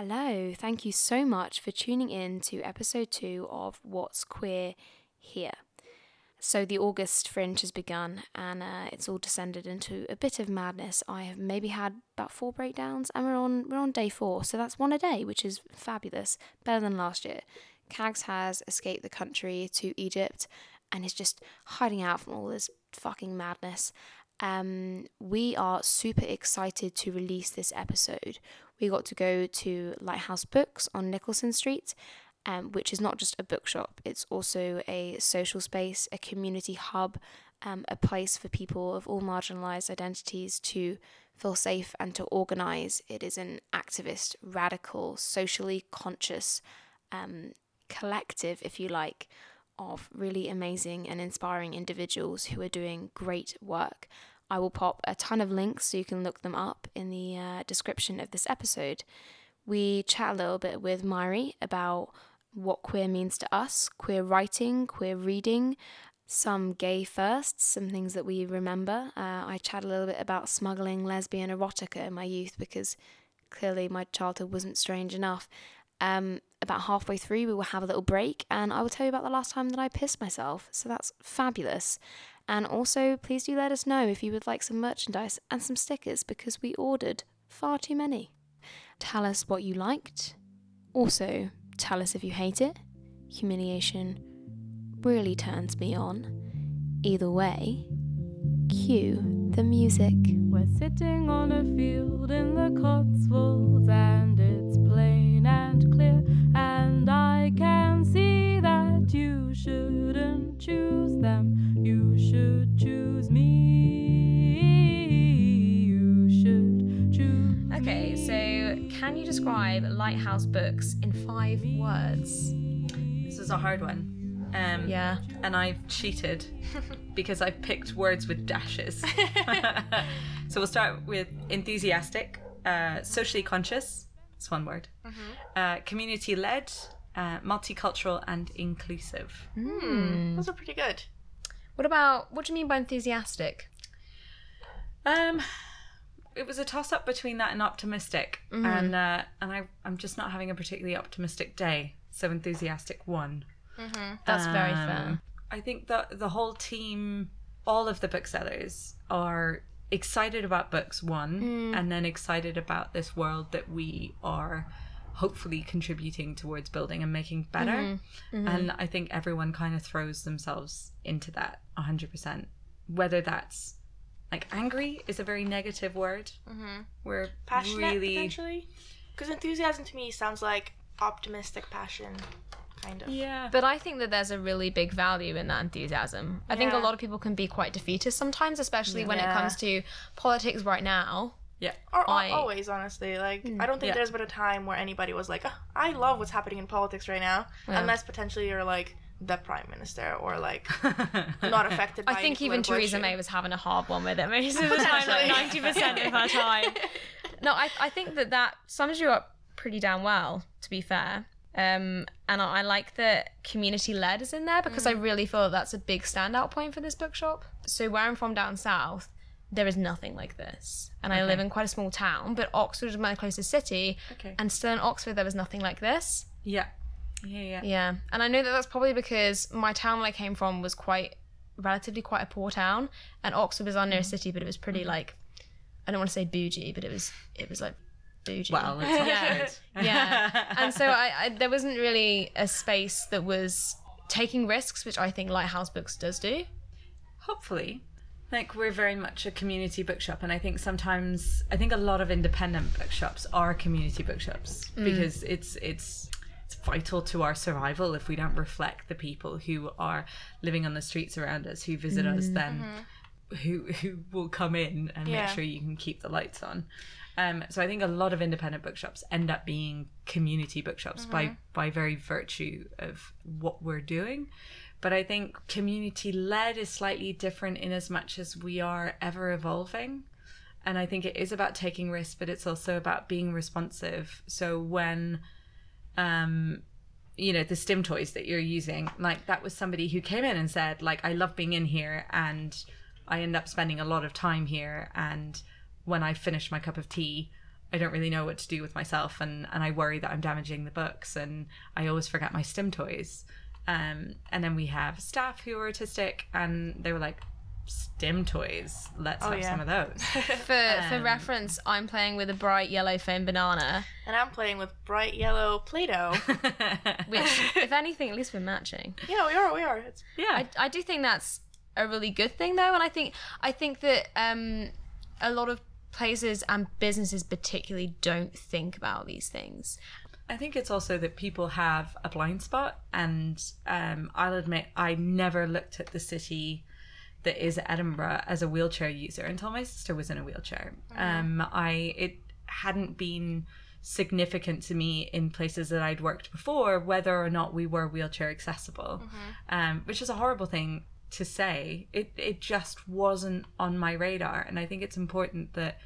Hello, thank you so much for tuning in to episode two of What's Queer Here. So, the August Fringe has begun and uh, it's all descended into a bit of madness. I have maybe had about four breakdowns and we're on, we're on day four, so that's one a day, which is fabulous, better than last year. Cags has escaped the country to Egypt and is just hiding out from all this fucking madness. Um, we are super excited to release this episode. We got to go to Lighthouse Books on Nicolson Street, um, which is not just a bookshop, it's also a social space, a community hub, um, a place for people of all marginalised identities to feel safe and to organise. It is an activist, radical, socially conscious um, collective, if you like, of really amazing and inspiring individuals who are doing great work. I will pop a ton of links so you can look them up in the uh, description of this episode. We chat a little bit with Mari about what queer means to us, queer writing, queer reading, some gay firsts, some things that we remember. Uh, I chat a little bit about smuggling lesbian erotica in my youth because clearly my childhood wasn't strange enough. Um, about halfway through, we will have a little break, and I will tell you about the last time that I pissed myself. So that's fabulous. And also, please do let us know if you would like some merchandise and some stickers because we ordered far too many. Tell us what you liked. Also, tell us if you hate it. Humiliation really turns me on. Either way, cue the music. We're sitting on a field in the Cotswolds, and choose them. You should choose me. You should choose. Okay, so can you describe Lighthouse Books in five words? This is a hard one. Um, Yeah. And I've cheated because I've picked words with dashes. so we'll start with enthusiastic, uh, socially conscious. It's one word. Uh, community led, uh, multicultural, and inclusive. Those are pretty good. What about what do you mean by enthusiastic? Um, it was a toss up between that and optimistic, and uh, and I I'm just not having a particularly optimistic day. So enthusiastic won. That's very Um, fair. I think the the whole team, all of the booksellers are excited about books one, and then excited about this world that we are hopefully contributing towards building and making better. And I think everyone kind of throws themselves into that hundred percent. Whether that's like angry is a very negative word. Mm-hmm. We're Passionate, really potentially? Because enthusiasm to me sounds like optimistic passion, kind of. yeah. But I think that there's a really big value in that enthusiasm. I think a lot of people can be quite defeatist sometimes, especially when it comes to politics right now. Yeah. Or I- always, honestly. Like, I don't think Yeah. there's been a time where anybody was like, "Ah, I love what's happening in politics right now. Unless potentially you're like the prime minister or like not affected by I think even Theresa issue. May was having a hard one with it most of the time, like ninety percent of her time. No, I I think that that sums you up pretty damn well. To be fair, um, and I, I like that community led is in there because I really feel that that's a big standout point for this bookshop. So where I'm from down south, there is nothing like this, and I live in quite a small town. But Oxford is my closest city, Okay. and still in Oxford there was nothing like this. Yeah. Yeah. Yeah. Yeah, and I know that that's probably because my town I came from was quite relatively quite a poor town, and Oxford was our mm-hmm. nearest city, but it was pretty mm-hmm. like I don't want to say bougie, but it was it was like bougie. Well, it's Yeah. Yeah, and so I, I there wasn't really a space that was taking risks, which I think Lighthouse Books does do. hopefully like we're very much a community bookshop and i think sometimes i think a lot of independent bookshops are community bookshops mm. because it's it's it's vital to our survival if we don't reflect the people who are living on the streets around us who visit us mm-hmm. then mm-hmm. who who will come in and Yeah. make sure you can keep the lights on. Um, so I think a lot of independent bookshops end up being community bookshops by mm-hmm. by very virtue of what we're doing. But I think community led is slightly different in as much as we are ever evolving. And I think it is about taking risks, but it's also about being responsive. So when um you know the stim toys that you're using like that was somebody who came in and said like i love being in here and i end up spending a lot of time here and when i finish my cup of tea I don't really know what to do with myself and, and I worry that I'm damaging the books and I always forget my stim toys. Um, and then we have staff who are autistic and they were like, stim toys, let's Oh, have yeah. some of those. For for Um, reference, I'm playing with a bright yellow foam banana, And I'm playing with bright yellow Play-Doh. which, if anything, at least we're matching. yeah, we are. We are. It's yeah. I, I do think that's a really good thing though and i think i think that um a lot of places and businesses particularly don't think about these things I think it's also that people have a blind spot, and um, I'll admit I never looked at the city that is Edinburgh as a wheelchair user until my sister was in a wheelchair. Um, I it hadn't been significant to me in places that I'd worked before whether or not we were wheelchair accessible, um, which is a horrible thing to say. It it just wasn't on my radar, and I think it's important that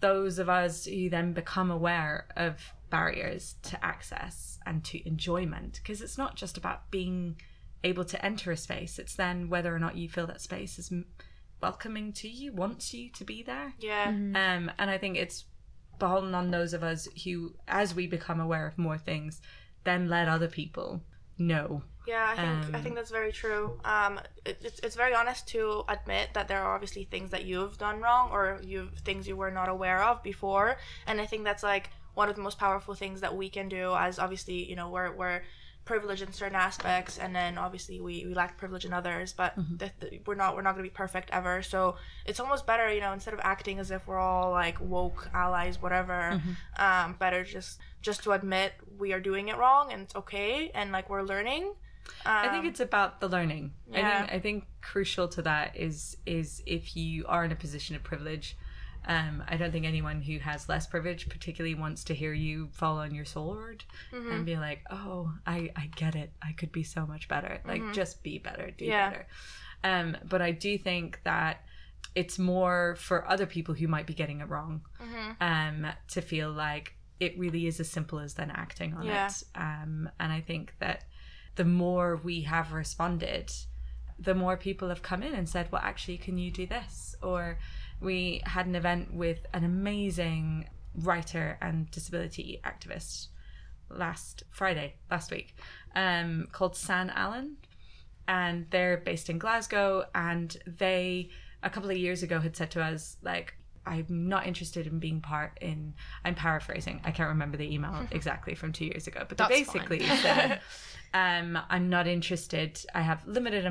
those of us who then become aware of barriers to access and to enjoyment because it's not just about being able to enter a space it's then whether or not you feel that space is welcoming to you wants you to be there yeah. um and i think it's beholden on those of us who as we become aware of more things then let other people know Yeah, I think I Um, think that's very true. Um, it, it's it's very honest to admit that there are obviously things that you've done wrong or you've things you were not aware of before, and I think that's like one of the most powerful things that we can do. As obviously, you know, we're we're privileged in certain aspects, and then obviously we, we lack privilege in others. But th- th- we're not we're not gonna be perfect ever. So it's almost better, you know, instead of acting as if we're all like woke allies, whatever. Um, better just just to admit we are doing it wrong and it's okay, and like we're learning. I think Um, it's about the learning. yeah. I think I think crucial to that is is if you are in a position of privilege. Um, I don't think anyone who has less privilege particularly wants to hear you fall on your sword Mm-hmm. and be like, "Oh, I I get it. I could be so much better. Like just be better, do Mm-hmm. Yeah. better." Um, but I do think that it's more for other people who might be getting it wrong Mm-hmm. um, to feel like it really is as simple as then acting on Yeah. it. Um, and I think that the more we have responded, the more people have come in and said, well, actually, can you do this? Or we had an event with an amazing writer and disability activist last Friday, last week, um, called San Allen. And they're based in Glasgow. And they, a couple of years ago, had said to us, like, I'm not interested in being part in. I'm paraphrasing. I can't remember the email exactly from two years ago, but they That's basically said, um, "I'm not interested. I have limited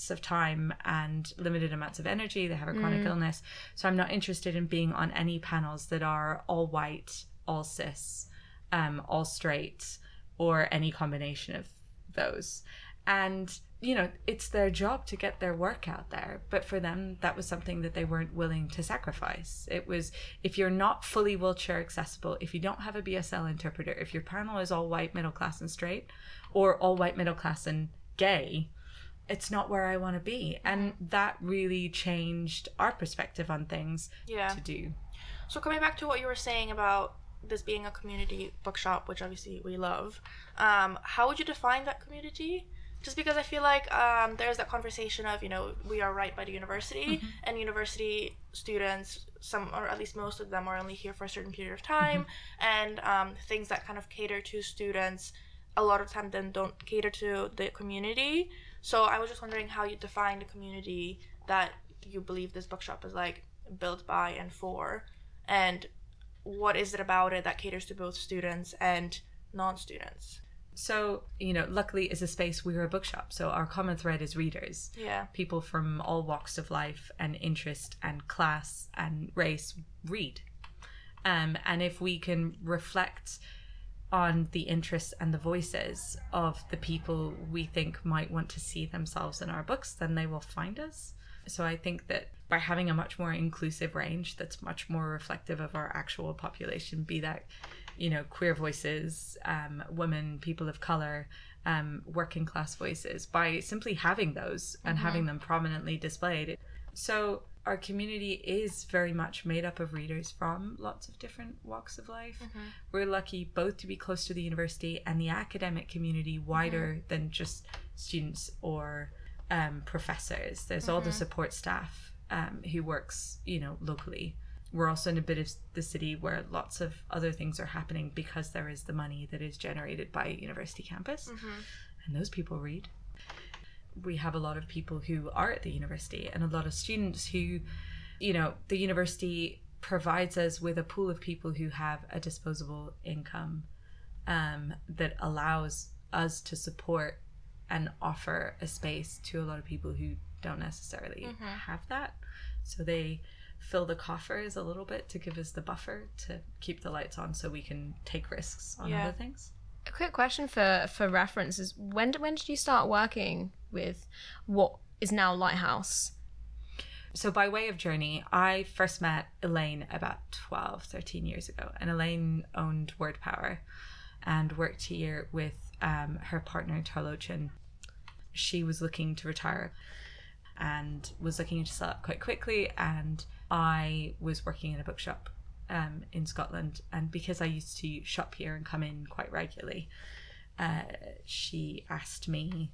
amounts of time and limited amounts of energy. They have a chronic illness, so I'm not interested in being on any panels that are all white, all cis, um, all straight, or any combination of those." And you know, it's their job to get their work out there. But for them, that was something that they weren't willing to sacrifice. It was if you're not fully wheelchair accessible, if you don't have a BSL interpreter, if your panel is all white, middle class, and straight, or all white, middle class, and gay, it's not where I want to be. And that really changed our perspective on things Yeah. to do. So coming back to what you were saying about this being a community bookshop, which obviously we love, um, how would you define that community? Just because I feel like um, there's that conversation of you know we are right by the university, and university students, some or at least most of them, are only here for a certain period of time, and um, things that kind of cater to students, a lot of time then don't cater to the community. So I was just wondering how you define the community that you believe this bookshop is like built by and for, and what is it about it that caters to both students and non-students? So, you know, luckily it's a space we're a bookshop. So our common thread is readers. Yeah. people from all walks of life and interest and class and race read. Um, and if we can reflect on the interests and the voices of the people we think might want to see themselves in our books, then they will find us. So I think that by having a much more inclusive range that's much more reflective of our actual population, be that, you know, queer voices, um, women, people of color, um, working class voices, by simply having those and having them prominently displayed. So our community is very much made up of readers from lots of different walks of life. We're lucky both to be close to the university and the academic community wider than just students or um, professors. There's all the support staff um, who works, you know, locally. we're also in a bit of the city where lots of other things are happening because there is the money that is generated by university campus, and those people read. We have a lot of people who are at the university and a lot of students who, you know, the university provides us with a pool of people who have a disposable income um, that allows us to support and offer a space to a lot of people who don't necessarily have that. So they fill the coffers a little bit to give us the buffer to keep the lights on so we can take risks on Yeah. other things. A quick question for for reference is when when did you start working with what is now Lighthouse? So, by way of journey, I first met Elaine about 12, 13 years ago. And Elaine owned Word Power and worked here with um, her partner, Tarlochan. She was looking to retire and was looking to sell up quite quickly. And I was working in a bookshop um, in Scotland. And because I used to shop here and come in quite regularly, uh, she asked me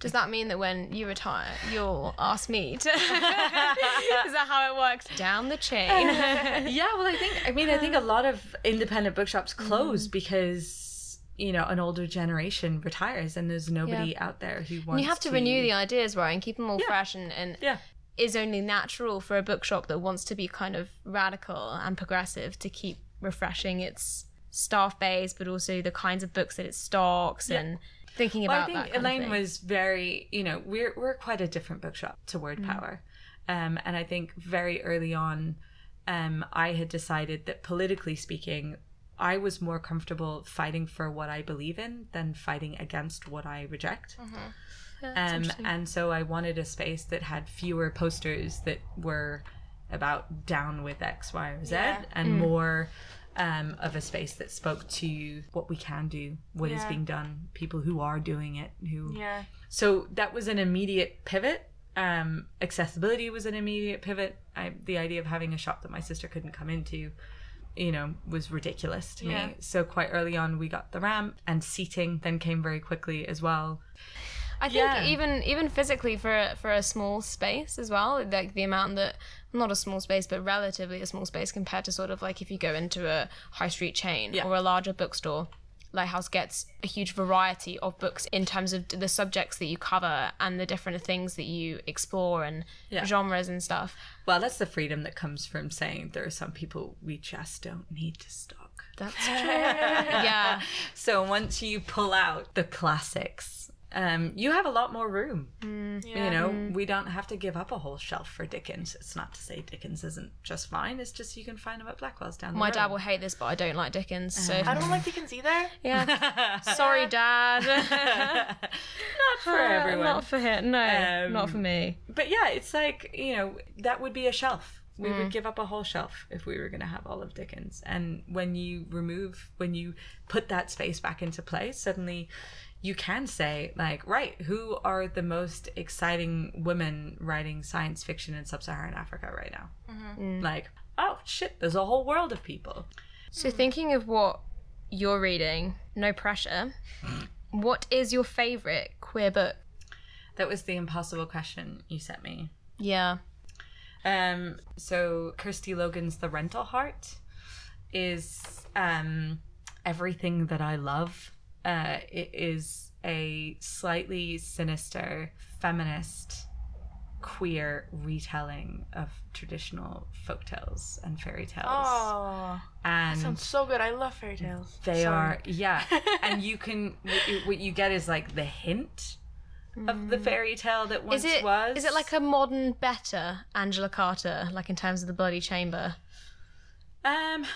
Does that mean that when you retire, you'll ask me to? is that how it works down the chain? yeah, well, I think I mean I think a lot of independent bookshops close because you know an older generation retires and there's nobody out there who wants. And you have to, renew the ideas, right, and keep them all Yeah. fresh and, and Yeah. Is only natural for a bookshop that wants to be kind of radical and progressive to keep refreshing its staff base, but also the kinds of books that it stocks and thinking Well, about I think that. kind of Elaine was very, you know, we're we're quite a different bookshop to Word Mm. Power, um, and I think very early on, um, I had decided that politically speaking, I was more comfortable fighting for what I believe in than fighting against what I reject. Um, and so I wanted a space that had fewer posters that were about down with X, Y, or Z, Yeah. and more um, of a space that spoke to what we can do, what is Yeah. being done, people who are doing it, who. Yeah. So that was an immediate pivot. Um, accessibility was an immediate pivot. I, the idea of having a shop that my sister couldn't come into, you know, was ridiculous to Yeah. me. So quite early on, we got the ramp, and seating then came very quickly as well. I think Yeah. even even physically for a- for a small space as well, like the amount that not a small space, but relatively a small space compared to sort of like if you go into a high street chain Yeah. or a larger bookstore. Lighthouse gets a huge variety of books in terms of the subjects that you cover and the different things that you explore and Yeah. genres and stuff. Well, that's the freedom that comes from saying there are some people we just don't need to stock. That's true. yeah. So once you pull out the classics, um, you have a lot more room. Yeah. You know, we don't have to give up a whole shelf for Dickens. It's not to say Dickens isn't just fine. It's just you can find them at Blackwell's down the My road. dad will hate this, but I don't like Dickens. So I don't like Dickens either. yeah. Sorry, Dad. not for everyone. Not for him. No, Um, not for me. but yeah, it's like you know that would be a shelf. We Mm. would give up a whole shelf if we were going to have all of Dickens. And when you remove, when you put that space back into place, suddenly you can say like, right, who are the most exciting women writing science fiction in sub-Saharan Africa right now? Mm. Like, oh shit, there's a whole world of people. So thinking of what you're reading, no pressure. What is your favorite queer book? That was the impossible question you sent me. Yeah. Um, so Kirsty Logan's The Rental Heart is um, everything that I love. Uh, it is a slightly sinister, feminist, queer retelling of traditional folktales and fairy tales. Oh, and sounds so good. I love fairy tales. they Sorry. are, yeah. and you can, what you, what you get is like the hint of the fairy tale that once Is it was. is it like a modern, better Angela Carter, like in terms of the Bloody Chamber? um,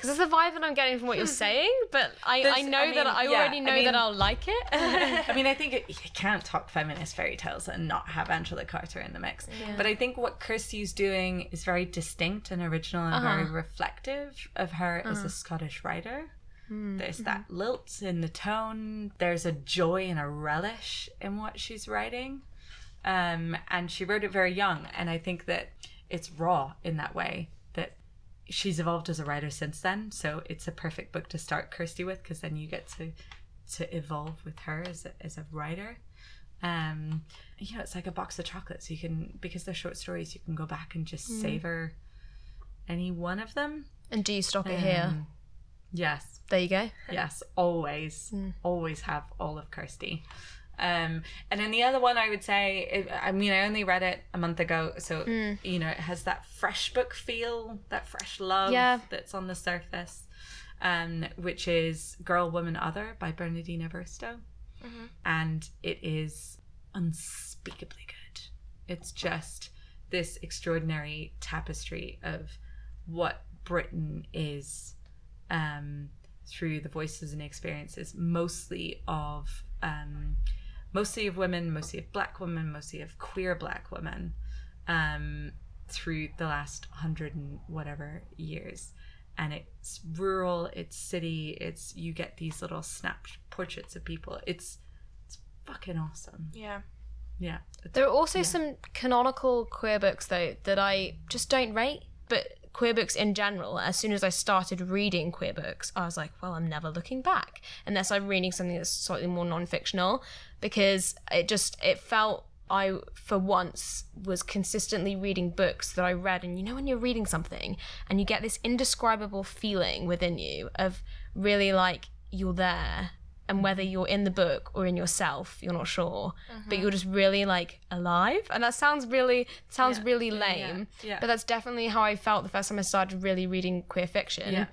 Because that's the vibe that I'm getting from what you're saying, but I, I know I that I yeah, already I know mean- that I'll like it. I mean, I think it, you can't talk feminist fairy tales and not have Angela Carter in the mix. But I think what Kirsty's doing is very distinct and original and very uh-huh. reflective of her as a uh-huh. Scottish writer. Hmm, there's hmm. that lilt in the tone. There's a joy and a relish in what she's writing. Um, and she wrote it very young. And I think that it's raw in that way she's evolved as a writer since then. So it's a perfect book to start Kirsty with because then you get to to evolve with her as a, as a writer. Um, you know, it's like a box of chocolates. You can because they're short stories, you can go back and just savor any one of them. And do you stop it here? Um, Yes, There you go. yes, always, always have all of Kirsty. Um, and then the other one I would say, it, I mean, I only read it a month ago, so you know, it has that fresh book feel, that fresh love Yeah. that's on the surface, um, which is Girl, Woman, Other by Bernardine Evaristo. And it is unspeakably good. It's just this extraordinary tapestry of what Britain is um, through the voices and experiences, mostly of um, mostly of women, mostly of black women, mostly of queer black women, um, through the last hundred and whatever years. And it's rural, it's city, it's you get these little snap portraits of people. It's it's fucking awesome. Yeah. Yeah. There are also some canonical queer books though that I just don't rate, but queer books in general. As soon as I started reading queer books, I was like, well, I'm never looking back unless I'm reading something that's slightly more non-fictional, because it just it felt I for once was consistently reading books that I read, and you know when you're reading something and you get this indescribable feeling within you of really like you're there and whether you're in the book or in yourself you're not sure. But you're just really like alive. And that sounds really sounds Yeah, really lame yeah. but that's definitely how i felt the first time i started really reading queer fiction. Yeah.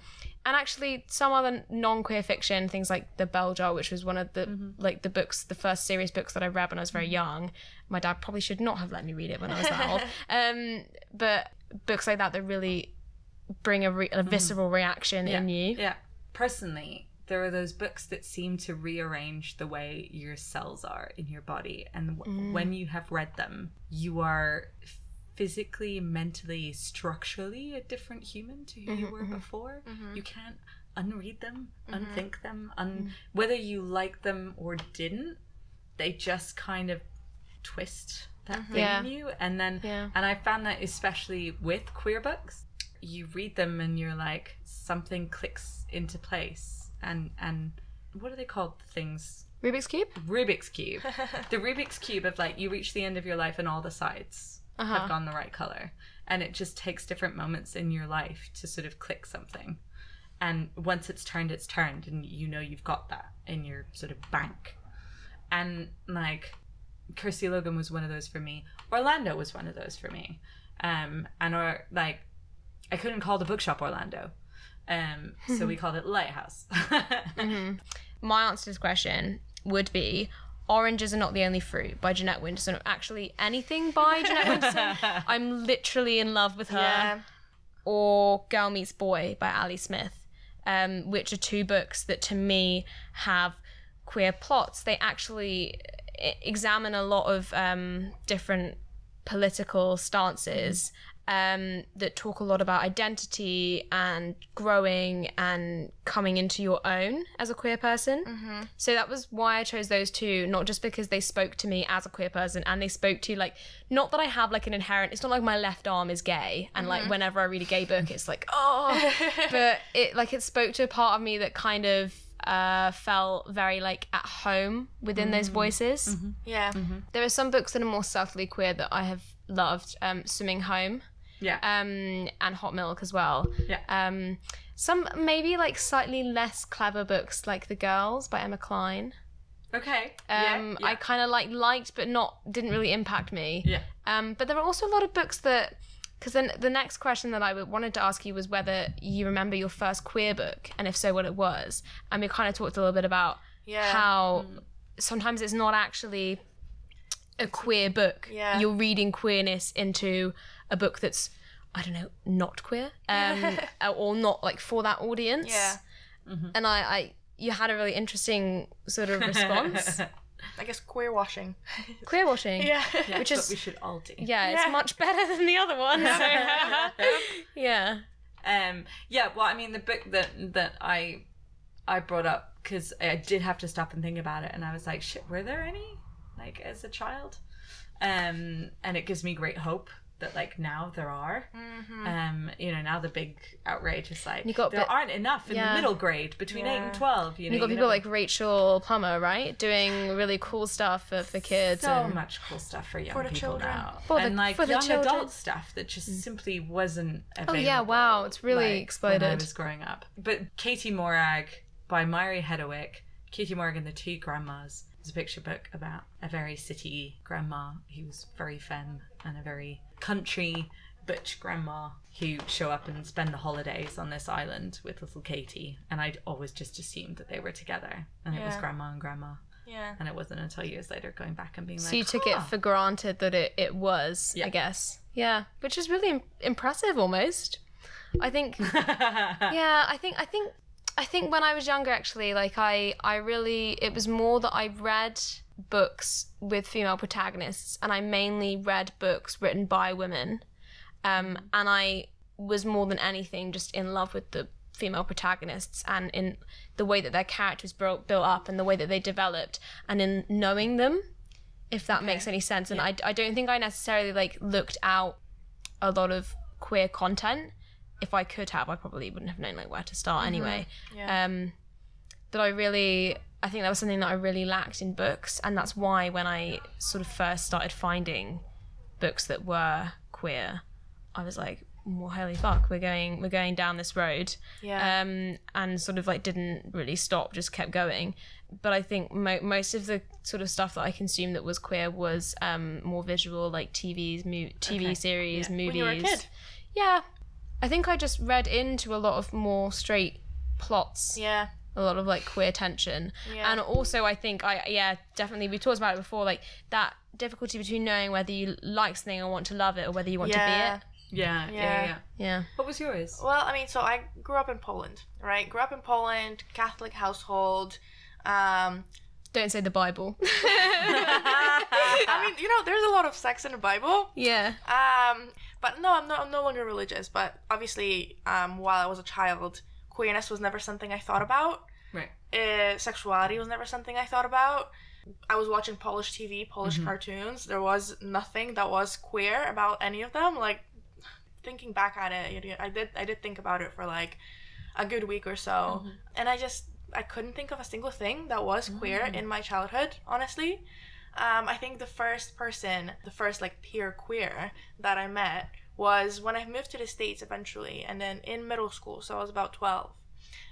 and actually some other non-queer fiction things like the bell jar which was one of the Mm-hmm. like the books the first serious books that i read when i was very young. My dad probably should not have let me read it when i was that old um but books like that that really bring a, re- a visceral reaction in you. Mm-hmm. Yeah. Personally, there are those books that seem to rearrange the way your cells are in your body. And w- mm. when you have read them, you are physically, mentally, structurally a different human to who you mm-hmm, were mm-hmm. before. Mm-hmm. You can't unread them, unthink them, un- mm. whether you like them or didn't, they just kind of twist that thing Yeah. in you. And then, Yeah. and I found that especially with queer books, you read them and you're like something clicks into place and and what are they called? The things? Rubik's cube? Rubik's cube. The rubik's cube of like you reach the end of your life and all the sides Uh-huh. have gone the right color. And it just takes different moments in your life to sort of click something. And once it's turned it's turned and you know you've got that in your sort of bank. And like Kirsty Logan was one of those for me. Orlando was one of those for me. Um, and or like, I couldn't call the bookshop Orlando, um, so we called it Lighthouse. my answer to this question would be Oranges Are Not the Only Fruit by Jeanette Winterson. Or actually, anything by Jeanette Winterson. I'm literally in love with her. Yeah. Or Girl Meets Boy by Ali Smith, um, which are two books that to me have queer plots. They actually examine a lot of um, different political stances um, that talk a lot about identity and growing and coming into your own as a queer person. So that was why I chose those two, not just because they spoke to me as a queer person and they spoke to like not that I have like an inherent it's not like my left arm is gay and like whenever I read a gay book it's like oh but it like it spoke to a part of me that kind of uh felt very like at home within those voices. Yeah. There are some books that are more subtly queer that I have loved. Um, Swimming Home, yeah, um, and Hot Milk as well. yeah. Um, some maybe like slightly less clever books like The Girls by Emma Cline. okay. Um, yeah, I kind of like liked, but not didn't really impact me. yeah. Um, but there are also a lot of books that, because then the next question that I wanted to ask you was whether you remember your first queer book, and if so, what it was. And we kind of talked a little bit about Yeah. how sometimes it's not actually a queer book. Yeah. You're reading queerness into a book that's, I don't know, not queer, um, or not like for that audience. Yeah. And I, I, you had a really interesting sort of response. I guess queer washing. queer washing. yeah. yeah which is- what we should all do. Yeah, Yeah. it's much better than the other one. so- yeah. Um, yeah, well, I mean, the book that that I I brought up because I did have to stop and think about it, and I was like, shit, were there any like as a child? Um, and it gives me great hope that like now there are. Um, you know, now the big outrage is like You got there bit- aren't enough in Yeah. the middle grade between eight and twelve. You know, You've got you people like Rachel Plummer, right? Doing really cool stuff for, for kids. so much cool stuff for young For people children. now, For the- and like for the young children. adult stuff that just simply wasn't available. Oh, yeah, wow, it's really like, When I was growing up, but Katie Morag by Mairi Hedderwick, Katie Morag and the Two Grandmas is a picture book about a very city grandma who was very femme and a very country butch grandma who show up and spend the holidays on this island with little Katie, and I'd always just assumed that they were together, and it was grandma and grandma. Yeah. And it wasn't until years later going back and being like, So you took "Huh." it for granted that it, it was, Yeah. I guess. Yeah, which is really im- impressive almost. I think yeah, I think I think I think when I was younger actually, like I I really it was more that I read books with female protagonists and I mainly read books written by women. Um and I was more than anything just in love with the female protagonists and in the way that their characters built built up and the way that they developed and in knowing them if that makes any sense. And I, I don't think i necessarily like looked out a lot of queer content if i could have i probably wouldn't have known like where to start anyway Yeah. um that i really i think that was something that i really lacked in books and that's why when i sort of first started finding books that were queer i was like well holy fuck we're going we're going down this road Yeah. um, and sort of like didn't really stop, just kept going. But I think mo- most of the sort of stuff that I consumed that was queer was um, more visual, like TVs, mo- TV Okay. series, Yeah. movies. When you were a kid. Yeah, I think I just read into a lot of more straight plots, Yeah. a lot of like queer tension, Yeah. and also I think I yeah definitely we talked about it before, like that difficulty between knowing whether you like something or want to love it or whether you want Yeah. to be it. Yeah, yeah, Yeah. yeah. Yeah. What was yours? Well, I mean, so I grew up in Poland, right? Grew up in Poland, Catholic household. Um, Don't say the Bible. I mean, you know, there's a lot of sex in the Bible. yeah. Um, but no, I'm no, I'm no longer religious. But obviously, um, while I was a child, queerness was never something I thought about. Right. Uh, sexuality was never something I thought about. I was watching Polish TV, Polish cartoons. There was nothing that was queer about any of them. Like thinking back at it, you know, I did I did think about it for like a good week or so, and I just I couldn't think of a single thing that was queer in my childhood. Honestly, um, I think the first person, the first like peer queer that I met was when I moved to the states eventually, and then in middle school. So I was about twelve,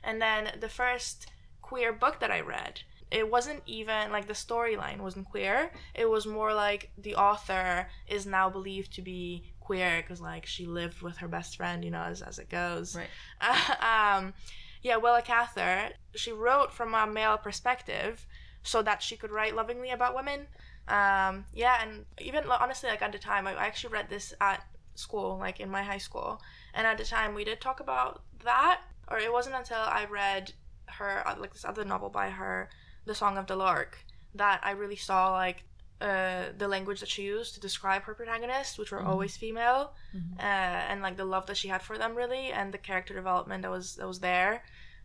and then the first queer book that I read. It wasn't even like the storyline wasn't queer. It was more like the author is now believed to be queer because like she lived with her best friend, you know, as, as it goes. Right. um, yeah, Willa Cather, she wrote from a male perspective so that she could write lovingly about women. Um, yeah, and even honestly, like at the time, I, I actually read this at school, like in my high school, and at the time we did talk about that. Or it wasn't until I read her uh, like this other novel by her, The Song of the Lark, that I really saw like uh, the language that she used to describe her protagonists, which were always female, uh, and like the love that she had for them, really, and the character development that was that was there.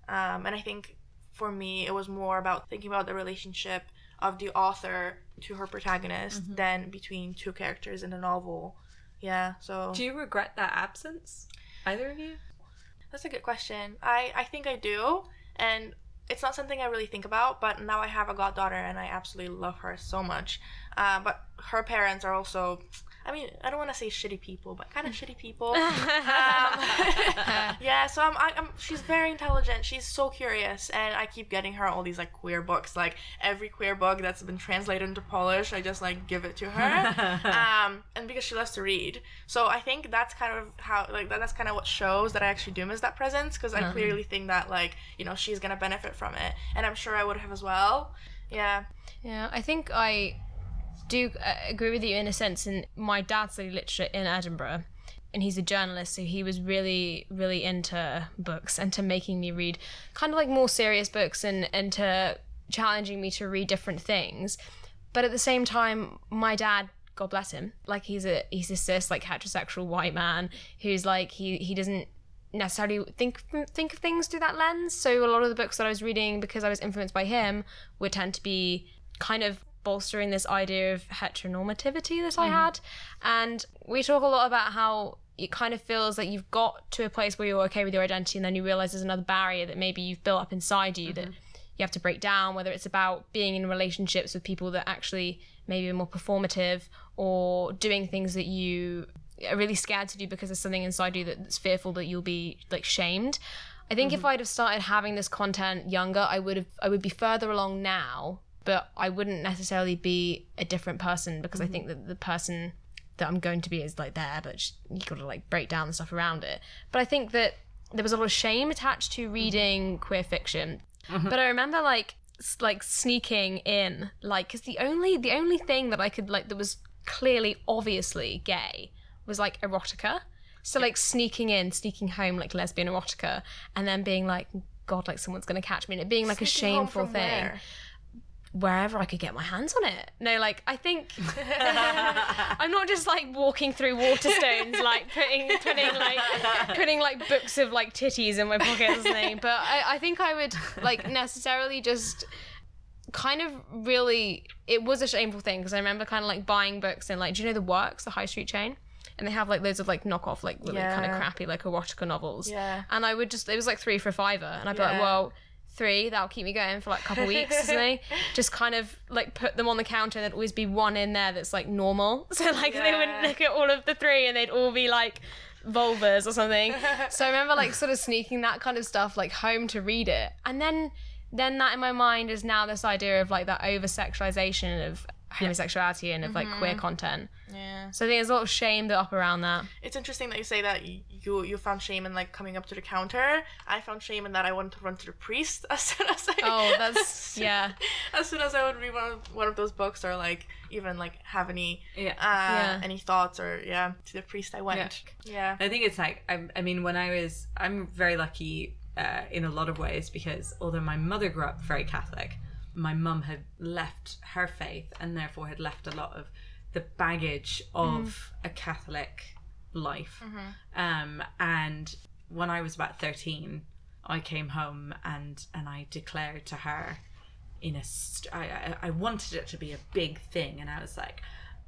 Um, and I think for me, it was more about thinking about the relationship of the author to her protagonist than between two characters in a novel. Yeah, so Do you regret that absence? Either of you? that's a good question. I I think I do, and it's not something I really think about. But now I have a goddaughter, and I absolutely love her so much. Uh, but her parents are also. I mean, I don't want to say shitty people, but kind of shitty people. Um, yeah, so I'm, I, I'm. She's very intelligent. She's so curious, and I keep getting her all these like queer books. Like every queer book that's been translated into Polish, I just like give it to her. um, and because she loves to read, so I think that's kind of how like that, that's kind of what shows that I actually do miss that presence because I clearly think that like you know she's gonna benefit from it, and I'm sure I would have as well. Yeah. Yeah, I think I do uh, agree with you in a sense. And my dad studied literature in Edinburgh, and he's a journalist, so he was really, really into books and to making me read kind of like more serious books and and to challenging me to read different things. But at the same time, my dad. God bless him. Like he's a he's a cis like heterosexual white man who's like he he doesn't necessarily think think of things through that lens. So a lot of the books that I was reading because I was influenced by him would tend to be kind of bolstering this idea of heteronormativity that I mm-hmm. had. And we talk a lot about how it kind of feels like you've got to a place where you're okay with your identity and then you realize there's another barrier that maybe you've built up inside you that mm-hmm. you have to break down, whether it's about being in relationships with people that actually maybe are more performative or doing things that you are really scared to do because there's something inside you that's fearful that you'll be like shamed. I think if mm-hmm. I'd have started having this content younger, I would have I would be further along now, but I wouldn't necessarily be a different person because I mm-hmm. think that the person that I'm going to be is like there, but you got to like break down the stuff around it. But I think that there was a lot of shame attached to reading mm-hmm. queer fiction. Mm-hmm. But I remember like like sneaking in like because the only the only thing that I could like that was clearly obviously gay was like erotica. So like sneaking in, sneaking home like lesbian erotica, and then being like, God, like someone's gonna catch me, and it being like a Sneaking home shameful thing where? Wherever I could get my hands on it. No, like I think I'm not just like walking through Waterstones, like putting putting like putting like books of like titties in my pocket or something. But I, I think I would like necessarily just kind of really it was a shameful thing because I remember kind of like buying books and like do you know the works the high street chain and they have like loads of like knockoff like really kind of crappy like erotica novels Yeah. and I would just it was like three for a fiver and I'd be like well three that'll keep me going for like a couple weeks or something just kind of like put them on the counter and there'd always be one in there that's like normal. So like they wouldn't look at all of the three and they'd all be like vulvas or something. So I remember like sort of sneaking that kind of stuff like home to read it. And then then that in my mind is now this idea of like that over sexualization of homosexuality and of like queer mm-hmm. content Yeah. so I think there's a lot of shame built up around that It's interesting that you say that you you found shame in like coming up to the counter. I found shame in that I wanted to run to the priest as soon as I oh that's yeah as soon as I would read one of, one of those books or like even like have any Yeah. uh, Yeah. any thoughts or yeah to the priest I went. Yeah. I think it's like I, I mean when I was I'm very lucky uh, in a lot of ways because although my mother grew up very Catholic, my mum had left her faith and therefore had left a lot of the baggage of mm. a Catholic life. Mm-hmm. Um, and when I was about thirteen, I came home and and I declared to her in a st- I, I, I wanted it to be a big thing and I was like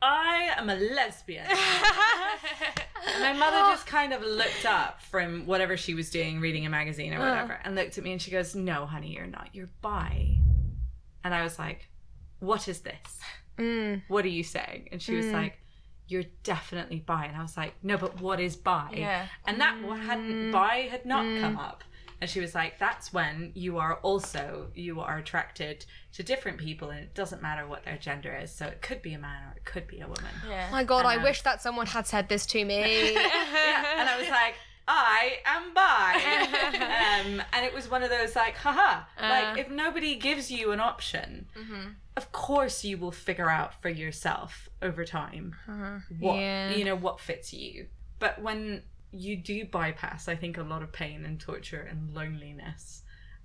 I am a lesbian. My mother just kind of looked up from whatever she was doing, reading a magazine or uh. whatever, and looked at me and she goes, No, honey, you're not. You're bi. And I was like, What is this? Mm. What are you saying? And she was like, You're definitely bi. And I was like, No, but what is bi? Yeah. And that hadn't, bi had not come up. And she was like, That's when you are also, you are attracted to different people and it doesn't matter what their gender is. So it could be a man or it could be a woman. Yeah. my god I Um, wish that someone had said this to me yeah, and I was like, I am bi. um, and it was one of those like, haha. like, uh. if nobody gives you an option, mm-hmm. of course you will figure out for yourself over time uh-huh. what Yeah. you know what fits you. But when you do bypass, I think a lot of pain and torture and loneliness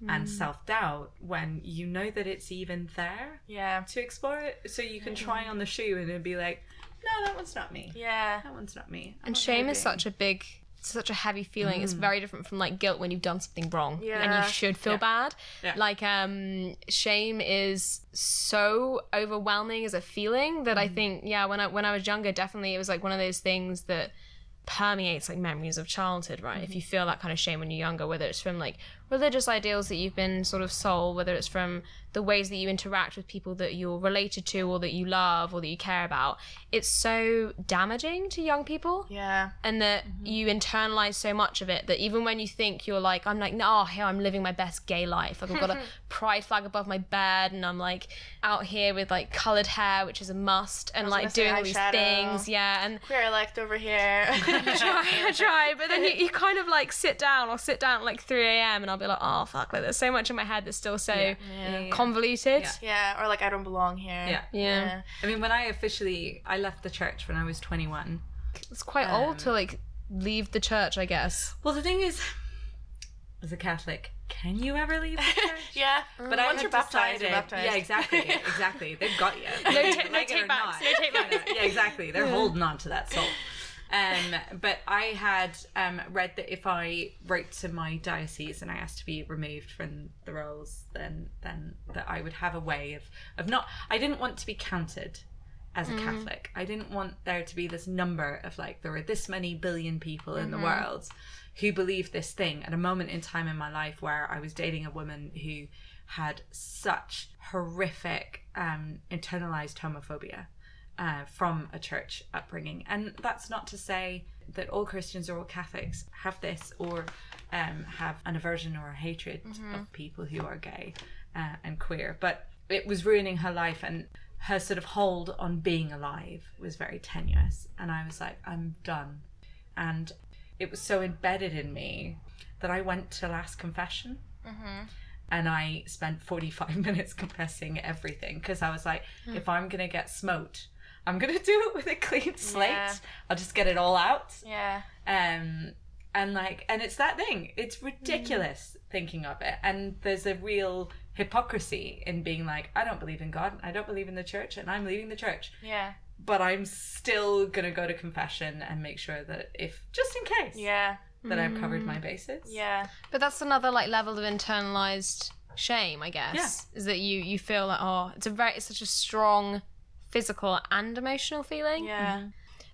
and mm. self doubt when you know that it's even there Yeah. to explore it, so you can try on the shoe and it'd be like, no, that one's not me. Yeah. That one's not me. And shame is such a big such a heavy feeling. It's very different from like guilt when you've done something wrong and you should feel bad. Yeah. like um shame is so overwhelming as a feeling that i think yeah when i when i was younger definitely it was like one of those things that permeates like memories of childhood right? If mm-hmm. you feel that kind of shame when you're younger whether it's from like religious ideals that you've been sort of sold whether it's from the ways that you interact with people that you're related to or that you love or that you care about it's so damaging to young people. Yeah. and that mm-hmm. you internalize so much of it that even when you think you're like i'm like no here i'm living my best gay life. Like i've got a pride flag above my bed and i'm like out here with like colored hair which is a must and like doing all these things. Yeah and Queer elect over here. I try, I try, but then you, you kind of like sit down or sit down at like 3 a.m. and I'll be like, oh fuck, like there's so much in my head that's still so Yeah. convoluted. Yeah. yeah. Or like I don't belong here. Yeah. Yeah. I mean, when I officially I left the church when I was 21. It's quite old um, to like leave the church, I guess. Well, the thing is, as a Catholic, can you ever leave the church? Yeah. But Once had you're baptized, you're baptized. Yeah, exactly, exactly. They've got you. No ta- no Like it or take backs, not. no take backs. Yeah, exactly. They're holding on to that soul. Um, but I had um, read that if I wrote to my diocese and I asked to be removed from the rolls, then then that I would have a way of of not. I didn't want to be counted as a Catholic. I didn't want there to be this number of like there were this many billion people in the world who believed this thing at a moment in time in my life where I was dating a woman who had such horrific um, internalized homophobia uh, from a church upbringing. And that's not to say that all Christians or all Catholics have this or um, have an aversion or a hatred of people who are gay uh, and queer. But it was ruining her life and her sort of hold on being alive was very tenuous. And I was like, I'm done. And it was so embedded in me that I went to last confession and I spent 45 minutes confessing everything because I was like, if I'm going to get smoked, I'm going to do it with a clean slate. Yeah. I'll just get it all out. Yeah. Um, and like, and it's that thing. It's ridiculous thinking of it. And there's a real hypocrisy in being like, I don't believe in God, I don't believe in the church, and I'm leaving the church. Yeah. But I'm still going to go to confession and make sure that if, just in case, Yeah. that I've covered my bases. Yeah. But that's another like level of internalized shame, I guess. Yeah. Is that you you feel like oh, it's a very it's such a strong physical and emotional feeling. Yeah. Mm-hmm.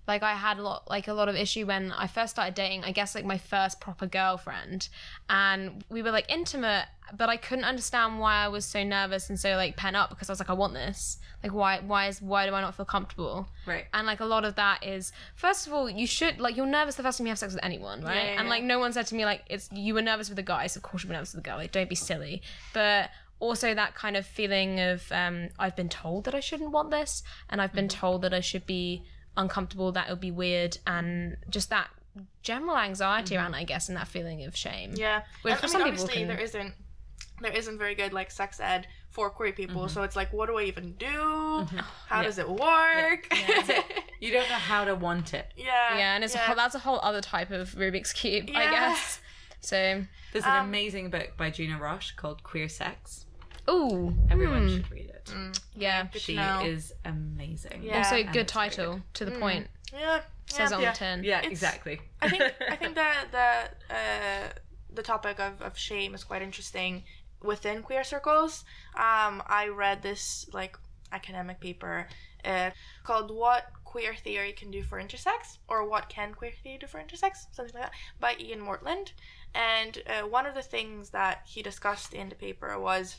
Like I had a lot like a lot of issue when I first started dating, I guess like my first proper girlfriend and we were like intimate, but I couldn't understand why I was so nervous and so like pent up because I was like I want this. Like why why is why do I not feel comfortable? Right. And like a lot of that is first of all, you should like you're nervous the first time you have sex with anyone, right? Yeah, yeah, and like no one said to me like it's you were nervous with the guys, of course you were nervous with the girl. Like don't be silly. But also that kind of feeling of um, I've been told that I shouldn't want this, and I've been mm-hmm. told that I should be uncomfortable, that it would be weird, and just that general anxiety mm-hmm. around, I guess, and that feeling of shame. Yeah. Which And, for I mean, some people can- there isn't there isn't very good like sex ed for queer people. Mm-hmm. So it's like, what do I even do? How does it work? You don't know how to want it. yeah. Yeah, and it's a whole, that's a whole other type of Rubik's cube, I guess. So, There's an um, amazing book by Juno Roche called Queer Sex. Ooh, Everyone should read it. yeah. Good She is amazing. Yeah. Also, And good it's very title to the point. Yeah. Says yeah, on yeah. the tin. Yeah, It's- exactly. I think I think that the uh, the topic of, of shame is quite interesting within queer circles. Um, I read this like academic paper uh, called "What Queer Theory Can Do for Intersex" or "What Can Queer Theory Do for Intersex," something like that, by Ian Morland. And uh, one of the things that he discussed in the paper was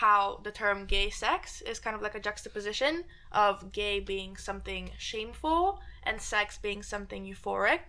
how the term gay sex is kind of like a juxtaposition of gay being something shameful and sex being something euphoric.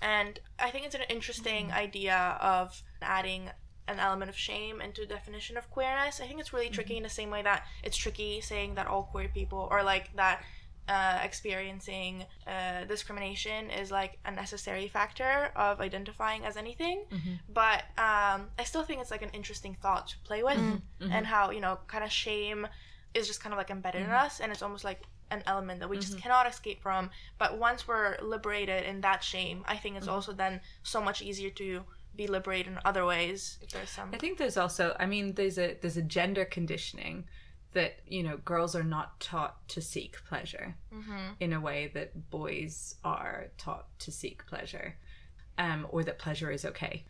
And I think it's an interesting mm-hmm. idea of adding an element of shame into the definition of queerness. I think it's really mm-hmm. tricky in the same way that it's tricky saying that all queer people or like that uh, experiencing uh, discrimination is like a necessary factor of identifying as anything. But um, I still think it's like an interesting thought to play with, and how you know, kind of shame is just kind of like embedded in us, and it's almost like an element that we just cannot escape from. But once we're liberated in that shame, I think it's also then so much easier to be liberated in other ways. If there's some, I think there's also I mean there's a there's a gender conditioning that you know girls are not taught to seek pleasure in a way that boys are taught to seek pleasure um, or that pleasure is okay.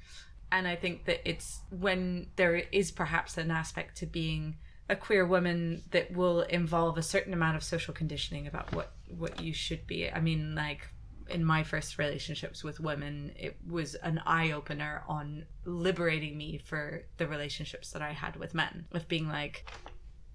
And i think that it's when there is perhaps an aspect to being a queer woman that will involve a certain amount of social conditioning about what what you should be. I mean like in my first relationships with women it was an eye-opener on liberating me for the relationships that i had with men of being like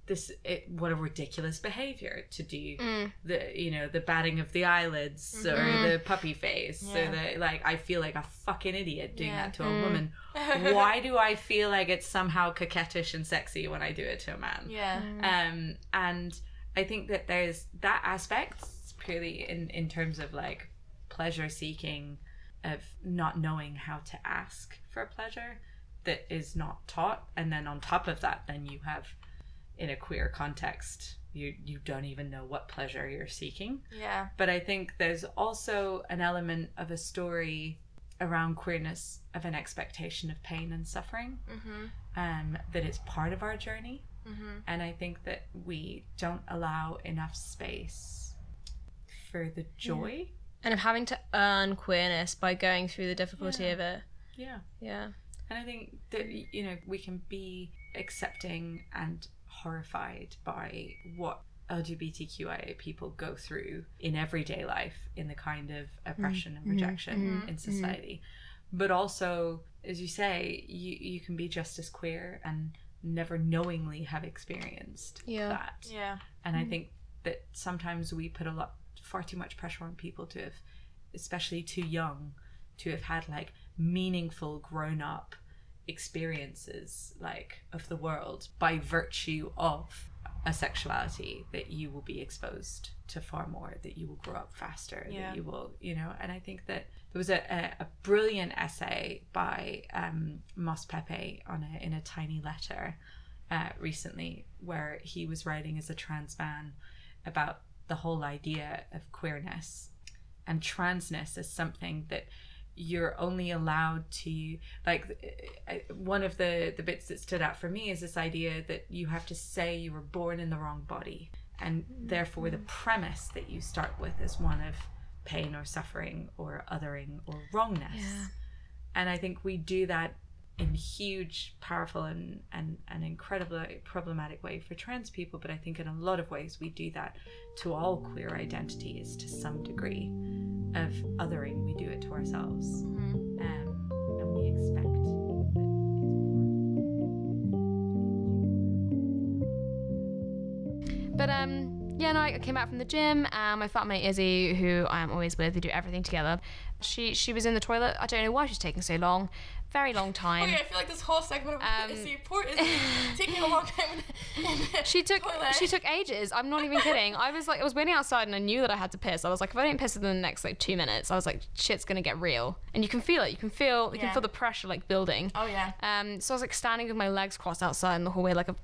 this it, what a ridiculous behavior to do mm. the you know the batting of the eyelids or mm-hmm. the puppy face. Or the like i feel like a fucking idiot doing Yeah. that to a mm. woman. Why do i feel like it's somehow coquettish and sexy when i do it to a man? Yeah, mm. um and i think that there's that aspect purely in in terms of like pleasure seeking of not knowing how to ask for pleasure that is not taught. And then on top of that then you have in a queer context you you don't even know what pleasure you're seeking yeah, but i think there's also an element of a story around queerness of an expectation of pain and suffering mm-hmm. um, that it's part of our journey Mm-hmm. and i think that we don't allow enough space for the joy and of having to earn queerness by going through the difficulty Yeah. of it. Yeah. Yeah. And I think that you know we can be accepting and horrified by what LGBTQIA people go through in everyday life in the kind of oppression and mm-hmm. rejection mm-hmm. in mm-hmm. society. But also, as you say, you you can be just as queer and never knowingly have experienced Yeah. that. Yeah. And I think that sometimes we put a lot, far too much pressure on people to have, especially too young, to have had like meaningful grown up experiences like of the world by virtue of a sexuality that you will be exposed to far more that you will grow up faster Yeah. that you will you know and i think that there was a, a, a brilliant essay by um, Moss Pepe on a, in a tiny letter uh, recently where he was writing as a trans man about the whole idea of queerness and transness as something that you're only allowed to like one of the the bits that stood out for me is this idea that you have to say you were born in the wrong body and therefore the mm-hmm. premise that you start with is one of pain or suffering or othering or wrongness. And i think we do that in huge powerful and and an incredibly problematic way for trans people but i think in a lot of ways we do that to all queer identities to some degree of othering we do it to ourselves um, and we expect But um, yeah, no, I came back from the gym, and my flatmate Izzy, who I am always with, we do everything together. She she was in the toilet. I don't know why she's taking so long. Very long time. Okay, I feel like this whole segment of Um, is the report is taking a long time. In, in the She took toilet. she took ages. I'm not even kidding. I was like I was waiting outside and I knew that I had to piss. I was like if I don't piss within the next like two minutes, I was like shit's gonna get real. And you can feel it. You can feel you Yeah. can feel the pressure like building. Oh yeah. Um, so I was like standing with my legs crossed outside in the hallway like a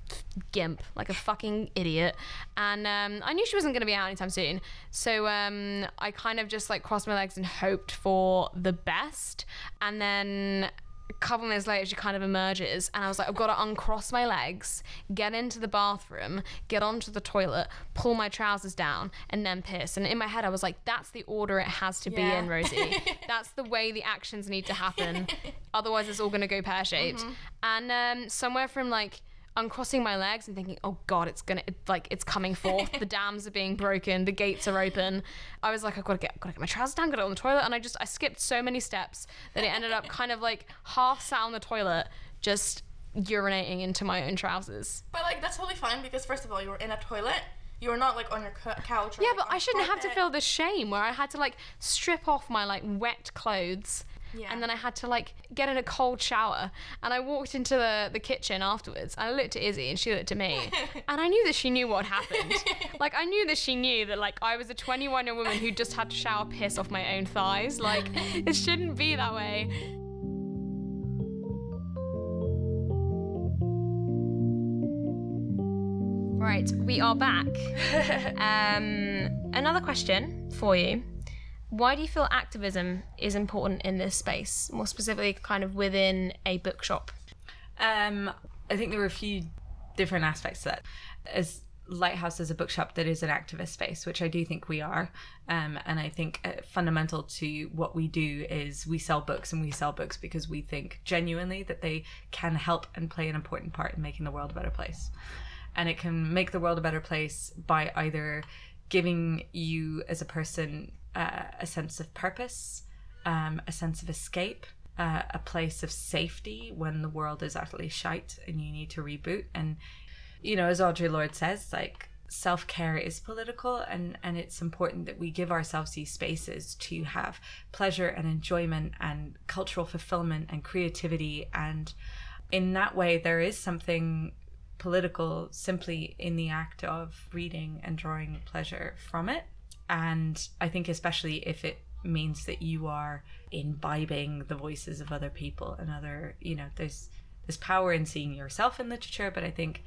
gimp, like a fucking idiot. And um, I knew she wasn't going to be out anytime soon. So um, I kind of just like crossed my legs and hoped for the best. And then couple minutes later, she kind of emerges. And I was like, I've got to uncross my legs, get into the bathroom, get onto the toilet, pull my trousers down, and then piss. And in my head, I was like, that's the order it has to be in, Rosie. that's the way the actions need to happen. Otherwise, it's all going to go pear shaped. And um, somewhere from like uncrossing my legs and thinking, oh god, it's gonna it, like it's coming forth. the dams are being broken. The gates are open. I was like, I've got to get, got to get my trousers down, got it on the toilet, and I just I skipped so many steps that it ended up kind of like half sat on the toilet, just urinating into my own trousers. But like that's totally fine because first of all, you were in a toilet. You were not like on your couch. Or, Yeah, like, but I shouldn't have to feel the shame where I had to like strip off my like wet clothes. Yeah. And then I had to like get in a cold shower. And I walked into the, the kitchen afterwards. And I looked at Izzy and she looked at me. and I knew that she knew what happened. like I knew that she knew that like I was a 21 year old woman who just had to shower piss off my own thighs. Like it shouldn't be that way. Right, we are back. um, another question for you. Why do you feel activism is important in this space, more specifically, kind of within a bookshop? Um, I think there were a few different aspects to that. As Lighthouse is a bookshop that is an activist space, which I do think we are, um, and I think uh, fundamental to what we do is we sell books, and we sell books because we think genuinely that they can help and play an important part in making the world a better place, and it can make the world a better place by either giving you as a person uh, a sense of purpose, um, a sense of escape, uh, a place of safety when the world is utterly shite and you need to reboot. And, you know, as Audre Lorde says, like, self care is political and, and it's important that we give ourselves these spaces to have pleasure and enjoyment and cultural fulfillment and creativity. And in that way, there is something political simply in the act of reading and drawing pleasure from it. And I think, especially if it means that you are imbibing the voices of other people and other, you know, there's there's power in seeing yourself in literature, but I think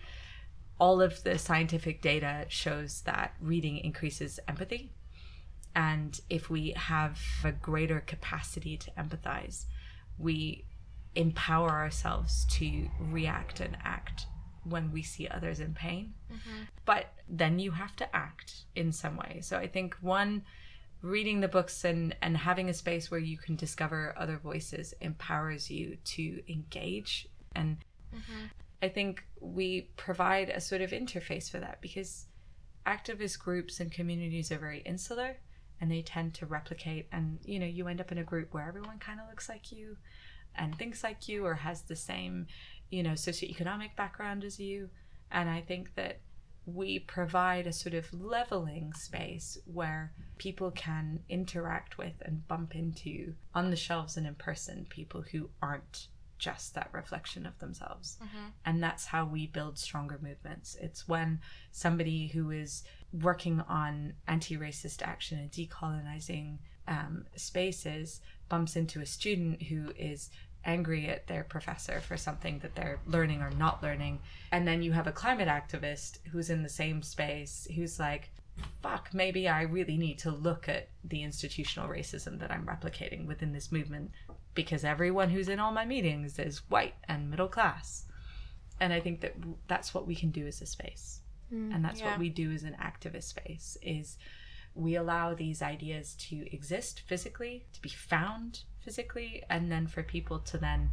all of the scientific data shows that reading increases empathy. And if we have a greater capacity to empathize, we empower ourselves to react and act when we see others in pain. Mm-hmm. But then you have to act in some way. So I think one reading the books and and having a space where you can discover other voices empowers you to engage and mm-hmm. i think we provide a sort of interface for that because activist groups and communities are very insular and they tend to replicate and you know you end up in a group where everyone kind of looks like you and thinks like you or has the same you know socioeconomic background as you and i think that we provide a sort of leveling space where people can interact with and bump into on the shelves and in person people who aren't just that reflection of themselves. And that's how we build stronger movements. It's when somebody who is working on anti racist action and decolonizing um, spaces bumps into a student who is angry at their professor for something that they're learning or not learning. And then you have a climate activist who's in the same space who's like, fuck, maybe I really need to look at the institutional racism that I'm replicating within this movement because everyone who's in all my meetings is white and middle class. And I think that that's what we can do as a space. Mm, and that's yeah. what we do as an activist space is we allow these ideas to exist physically, to be found physically, and then for people to then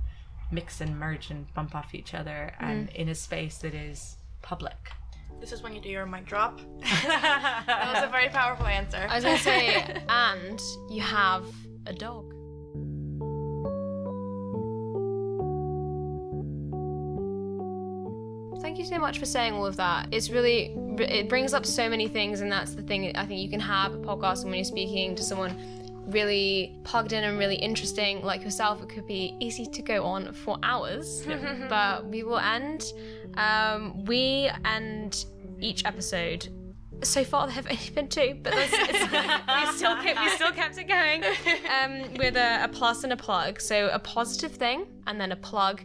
mix and merge and bump off each other and mm. in a space that is public. This is when you do your mic drop. that was a very powerful answer. I was gonna say, and you have a dog. Thank you so much for saying all of that. It's really, it brings up so many things, and that's the thing. I think you can have a podcast when you're speaking to someone really plugged in and really interesting like yourself, it could be easy to go on for hours. but we will end. Um, we end each episode so far there have only been two, but there's- it's, we still kept, we still kept it going um, with a, a plus and a plug. So a positive thing and then a plug.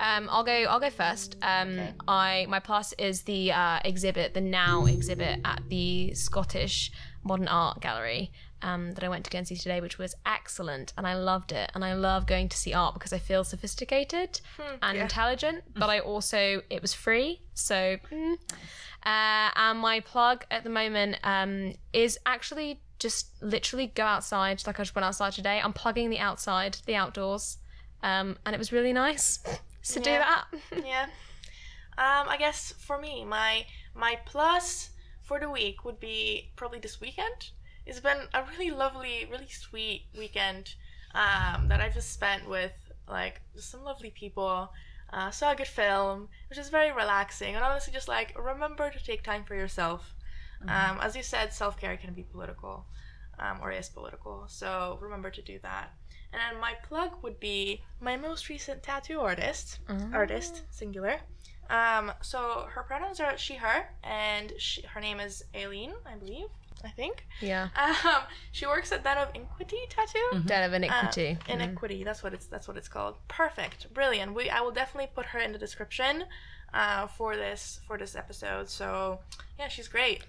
Um, I'll go. I'll go first. Um, I my plus is the uh, exhibit, the Now exhibit at the Scottish Modern Art Gallery um, that I went to go and see today, which was excellent, and I loved it. And I love going to see art because I feel sophisticated and intelligent, but I also it was free, so. mm. Uh, and my plug at the moment um, is actually just literally go outside. Like I just went outside today. I'm plugging the outside, the outdoors, um, and it was really nice to do that. yeah. Um, I guess for me, my my plus for the week would be probably this weekend. It's been a really lovely, really sweet weekend um, that I've just spent with like some lovely people. Uh, saw a good film, which is very relaxing, and honestly, just like remember to take time for yourself. Um, as you said, self care can be political, um, or is political. So remember to do that. And then my plug would be my most recent tattoo artist, artist singular. Um, so her pronouns are she, her, and she, her name is Aileen, I believe. I think. Yeah. Um, she works at Den of Iniquity Tattoo. Den of Uh, iniquity. Iniquity. That's what it's. That's what it's called. Perfect. Brilliant. We. I will definitely put her in the description, uh, for this for this episode. So yeah, she's great.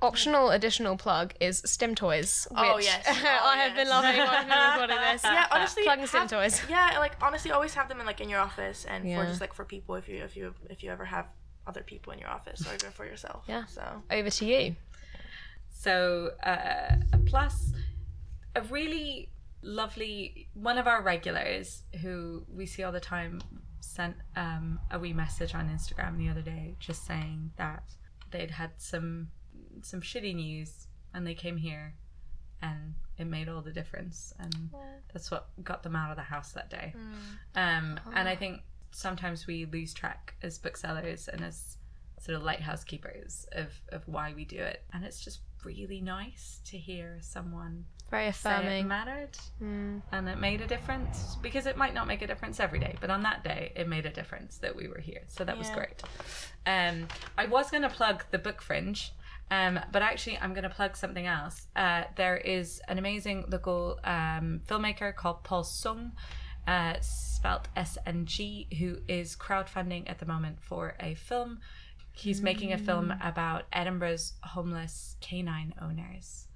Optional additional plug is Stim Toys, which Oh, yes. Oh, I have been loving while we've been recording this. Yeah, honestly, plugging Stim Toys. Yeah, like honestly, always have them in like in your office and Yeah. for just like for people if you if you if you ever have other people in your office or even for yourself. Yeah. So Over to you. So uh, plus, a really lovely one of our regulars who we see all the time sent um, a wee message on Instagram the other day, just saying that they'd had some some shitty news and they came here, and it made all the difference, and that's what got them out of the house that day. Um, and I think sometimes we lose track as booksellers and as sort of lighthouse keepers of, of why we do it. And it's just really nice to hear someone Very say it mattered Mm. and it made a difference because it might not make a difference every day, but on that day it made a difference that we were here. So that was great. Um, I was going to plug the book fringe. Um, but actually, I'm going to plug something else. Uh, there is an amazing local um, filmmaker called Paul Sng, uh, spelt S N G, who is crowdfunding at the moment for a film. He's making a film about Edinburgh's homeless canine owners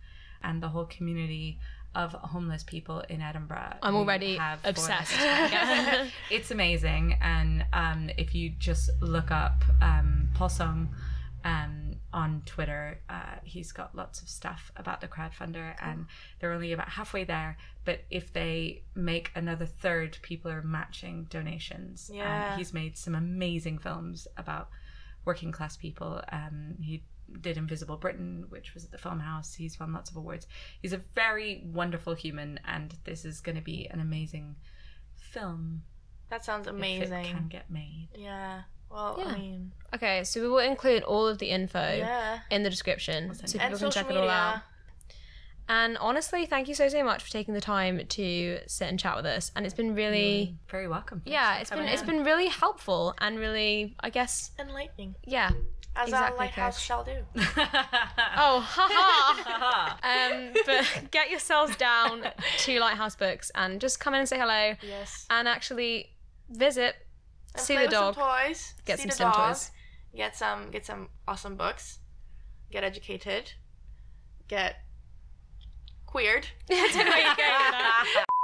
and the whole community of homeless people in Edinburgh. I'm already have obsessed. it's amazing, and um, if you just look up um, Paul Sng, um, on Twitter. Uh, he's got lots of stuff about the crowdfunder, and they're only about halfway there. But if they make another third, people are matching donations. And Yeah. he's made some amazing films about working class people. Um, he did Invisible Britain, which was at the Film House. He's won lots of awards. He's a very wonderful human, and this is going to be an amazing film. That sounds amazing. If it amazing. can get made. Yeah. Well, Yeah. I mean, Okay, so we will include all of the info yeah. in the description send so people And can social check it all out. Media. And honestly, thank you so so much for taking the time to sit and chat with us. And it's been really Very welcome. Thanks yeah, it's been coming it's in. been really helpful and really I guess Enlightening. yeah. As Exactly, a lighthouse Coach. shall do. Oh, haha. um, but get yourselves down to Lighthouse Books and just come in and say hello Yes. and actually visit, And see the with some dog, toys. get see some the dog, toys. Get some get some awesome books. Get educated. Get queered.